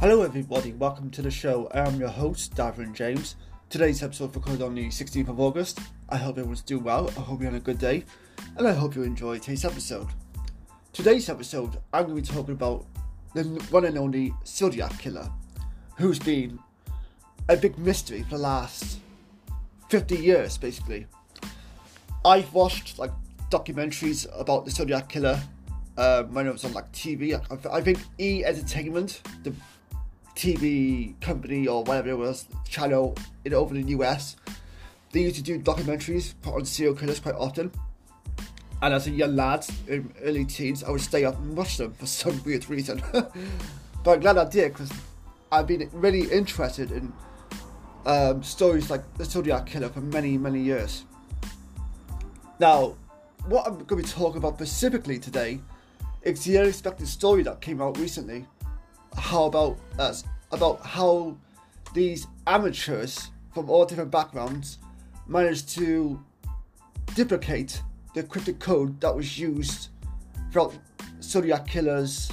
Hello, everybody. Welcome to the show. I am your host, Davin James. Today's episode recorded on the 16th of August. I hope everyone's doing well. I hope you're having a good day, and I hope you enjoy today's episode. Today's episode, I'm going to be talking about the one and only Zodiac Killer, who's been a big mystery for the last 50 years, basically. I've watched like documentaries about the Zodiac Killer um, when it was on like TV. I, I think E Entertainment, the TV company or whatever it was, channel in over in the US, they used to do documentaries put on serial killers quite often. And as a young lad in early teens, I would stay up and watch them for some weird reason. but I'm glad I did because I've been really interested in um, stories like the Zodiac Killer for many, many years. Now, what I'm going to be talking about specifically today is the unexpected story that came out recently. How about us? About how these amateurs from all different backgrounds managed to duplicate the cryptic code that was used throughout Zodiac Killer's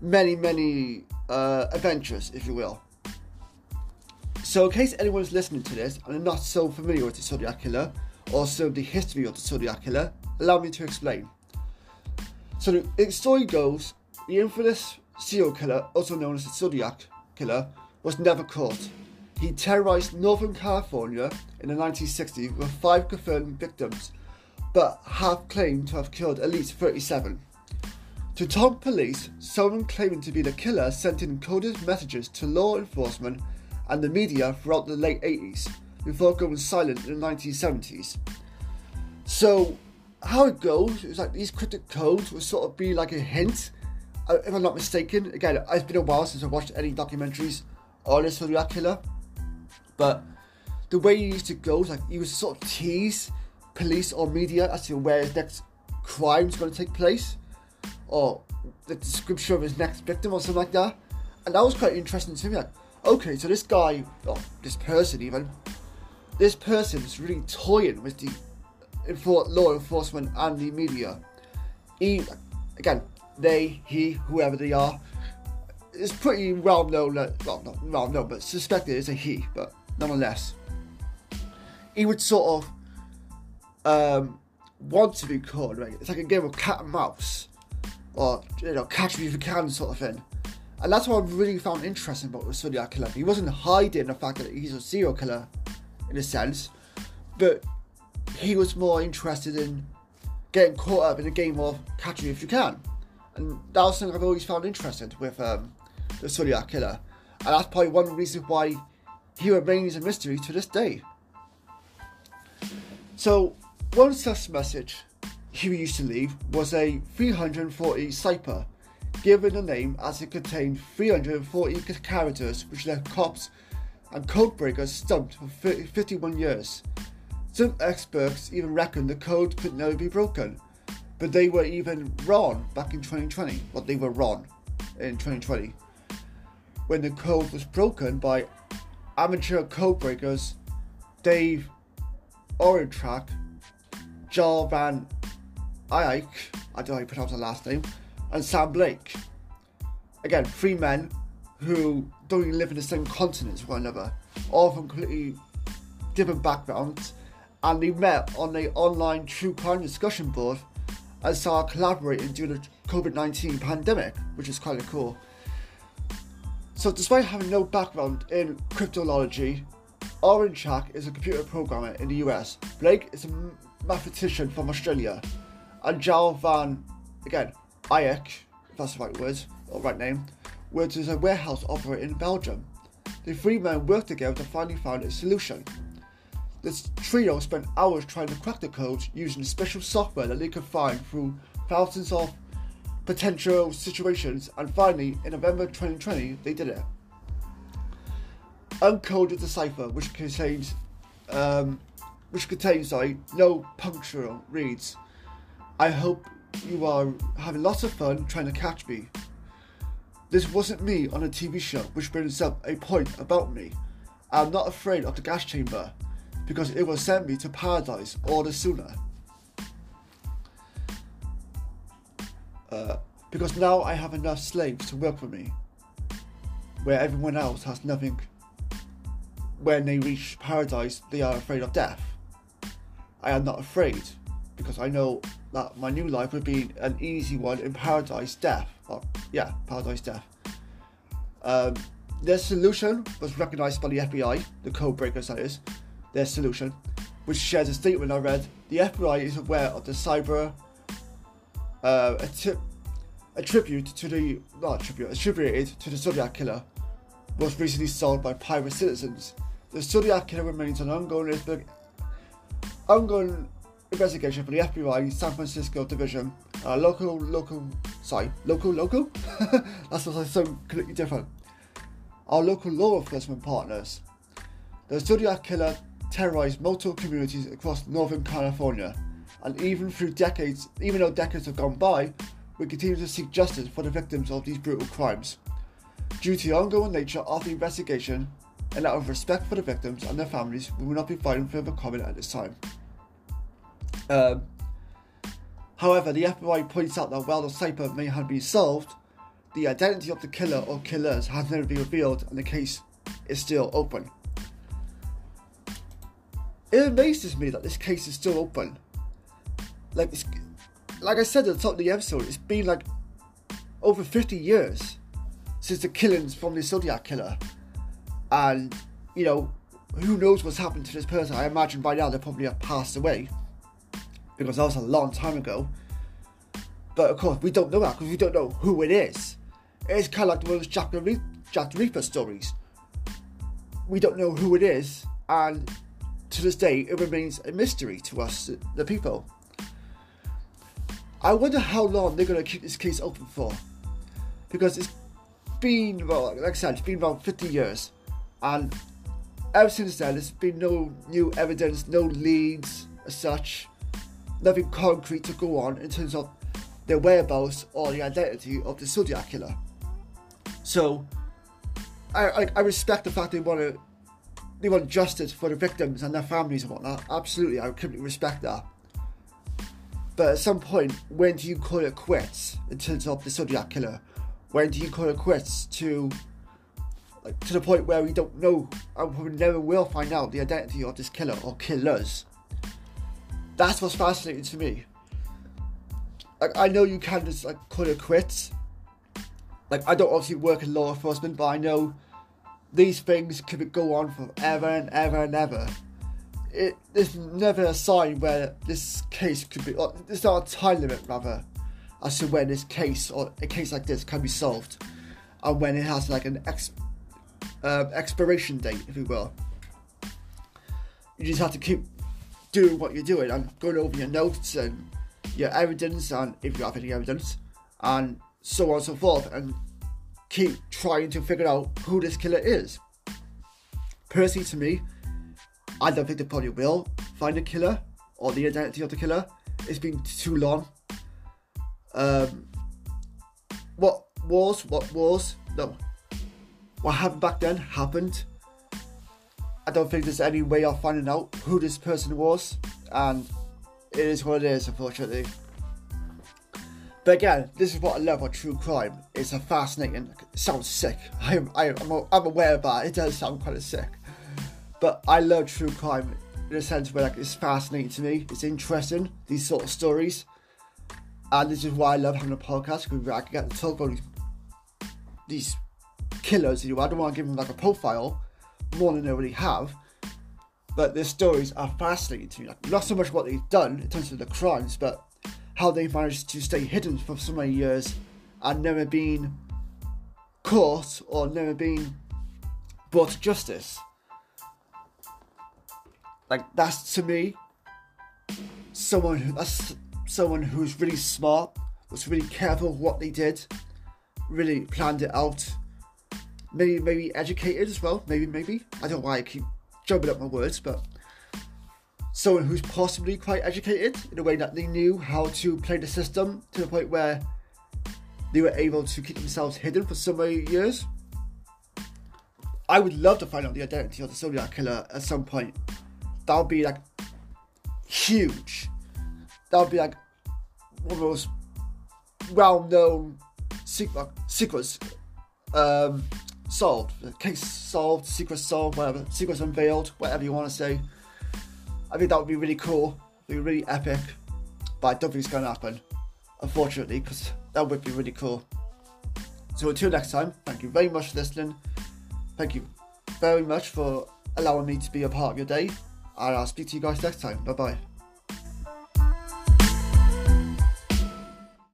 many, many uh, adventures, if you will. So, in case anyone's listening to this and are not so familiar with the Zodiac Killer, also the history of the Zodiac Killer, allow me to explain. So the, the story goes, the infamous serial killer, also known as the Zodiac Killer, was never caught. He terrorized Northern California in the 1960s with five confirmed victims, but have claimed to have killed at least 37. To taunt police, someone claiming to be the killer sent in coded messages to law enforcement and the media throughout the late 80s, before going silent in the 1970s. So, how it goes is like these cryptic codes will sort of be like a hint, if I'm not mistaken. Again, it's been a while since I watched any documentaries on this Zodiac Killer, but the way he used to go like he was sort of tease police or media as to where his next crime is going to take place, or the description of his next victim or something like that. And that was quite interesting to me. Like, okay, so this guy, or this person even, this person is really toying with the law enforcement and the media. He, again, they, he, whoever they are, it's pretty well known that, well, not well known, but suspected it's a he, but nonetheless. He would sort of um, want to be caught, right? It's like a game of cat and mouse, or, you know, catch me if you can sort of thing. And that's what I really found interesting about the Zodiac Killer. He wasn't hiding the fact that he's a serial killer, in a sense, but he was more interested in getting caught up in a game of catch me if you can. And that was something I've always found interesting with um, the Zodiac Killer. And that's probably one reason why he remains a mystery to this day. So, one such message he used to leave was a 340 cipher, given a name as it contained 340 characters which left cops and codebreakers stumped for 51 years. Some experts even reckon the code could never be broken, but they were even wrong back in 2020. Well, they were wrong in 2020 when the code was broken by amateur code codebreakers Dave Oranchak, Jarl Van Eycke, I don't know how you pronounce the last name, and Sam Blake. Again, three men who don't even live in the same continent as one another, all from completely different backgrounds, and they met on a online true crime discussion board and started collaborating during the COVID 19 pandemic, which is kind of cool. So, despite having no background in cryptology, Oranchak is a computer programmer in the US. Blake is a mathematician from Australia. And Jarl Van, again, Eycke, if that's the right word, or right name, works as a warehouse operator in Belgium. The three men worked together to finally find a solution. This trio spent hours trying to crack the code using special software that they could find through thousands of potential situations, and finally, in November 2020, they did it. Uncoded the cipher, which contains, um, which contains, sorry, no punctual reads. I hope you are having lots of fun trying to catch me. This wasn't me on a TV show, which brings up a point about me. I'm not afraid of the gas chamber because it will send me to paradise all the sooner. Uh, because now I have enough slaves to work for me. where everyone else has nothing. When they reach paradise, they are afraid of death. I am not afraid because I know that my new life would be an easy one in paradise death. Oh, yeah, paradise death. Um, their solution was recognized by the FBI, the code breakers that is, their solution, which shares a statement I read. The FBI is aware of the cipher uh, a, tip, tribute to the not a tribute attributed to the Zodiac killer was recently solved by private citizens. The Zodiac killer remains an ongoing ongoing investigation for the FBI San Francisco division. Uh, local, local, sorry, local, local. That's what I sound completely different. Our local law enforcement partners. The Zodiac killer terrorized multiple communities across Northern California, and even through decades, even though decades have gone by, we continue to seek justice for the victims of these brutal crimes. Due to the ongoing nature of the investigation and out of respect for the victims and their families, we will not be filing further comment at this time. Um, however, the FBI points out that while the cipher may have been solved, the identity of the killer or killers has never been revealed and the case is still open. It amazes me that this case is still open. Like, like I said at the top of the episode, it's been like over 50 years since the killings from the Zodiac killer. And, you know, who knows what's happened to this person? I imagine by now they probably have passed away because that was a long time ago. But of course, we don't know that because we don't know who it is. It's kind of like those Jack the, Jack the Reaper stories. We don't know who it is, and to this day, it remains a mystery to us, the people. I wonder how long they're going to keep this case open for. Because it's been, well, like I said, it's been about 50 years. And ever since then, there's been no new evidence, no leads as such nothing concrete to go on in terms of the whereabouts or the identity of the Zodiac killer. So, I, I, I respect the fact they want to they want justice for the victims and their families and whatnot. Absolutely, I completely respect that. But at some point, when do you call it quits in terms of the Zodiac killer? When do you call it quits to like to the point where we don't know and we never will find out the identity of this killer or killers? that's what's fascinating to me. Like I know you can just like call it quits. Like I don't obviously work in law enforcement, but I know these things could go on forever and ever and ever. It there's never a sign where this case could be. Or there's not a time limit rather, as to when this case or a case like this can be solved, and when it has like an ex, uh, expiration date, if you will. You just have to keep doing what you're doing and going over your notes and your evidence and if you have any evidence and so on and so forth and keep trying to figure out who this killer is. Personally, to me, I don't think they probably will find a killer or the identity of the killer. It's been too long. Um, what was, what was, no. What happened back then happened. I don't think there's any way of finding out who this person was, and it is what it is, unfortunately. But again, this is what I love about true crime. It's a fascinating. It sounds sick. I, I, I'm, I'm aware of that. It does sound kind of sick. But I love true crime in a sense where like it's fascinating to me. It's interesting these sort of stories, and this is why I love having a podcast because I can get to talk about these, these killers. You know, I don't want to give them like a profile more than they already have. But their stories are fascinating to me. Like, not so much what they've done in terms of the crimes, but how they managed to stay hidden for so many years and never been caught or never been brought to justice. Like that's to me someone who that's someone who's really smart, was really careful what they did, really planned it out, maybe maybe educated as well. Maybe maybe I don't know why I keep jumping up my words, but someone who's possibly quite educated in a way that they knew how to play the system to the point where they were able to keep themselves hidden for so many years. I would love to find out the identity of the Zodiac killer at some point. That would be like huge. That would be like one of those well-known secrets um, solved, case solved, secret solved, whatever, secrets unveiled, whatever you want to say. I think that would be really cool, be really epic, but I don't think it's going to happen, unfortunately, because that would be really cool. So until next time, thank you very much for listening. Thank you very much for allowing me to be a part of your day, and I'll speak to you guys next time. Bye bye.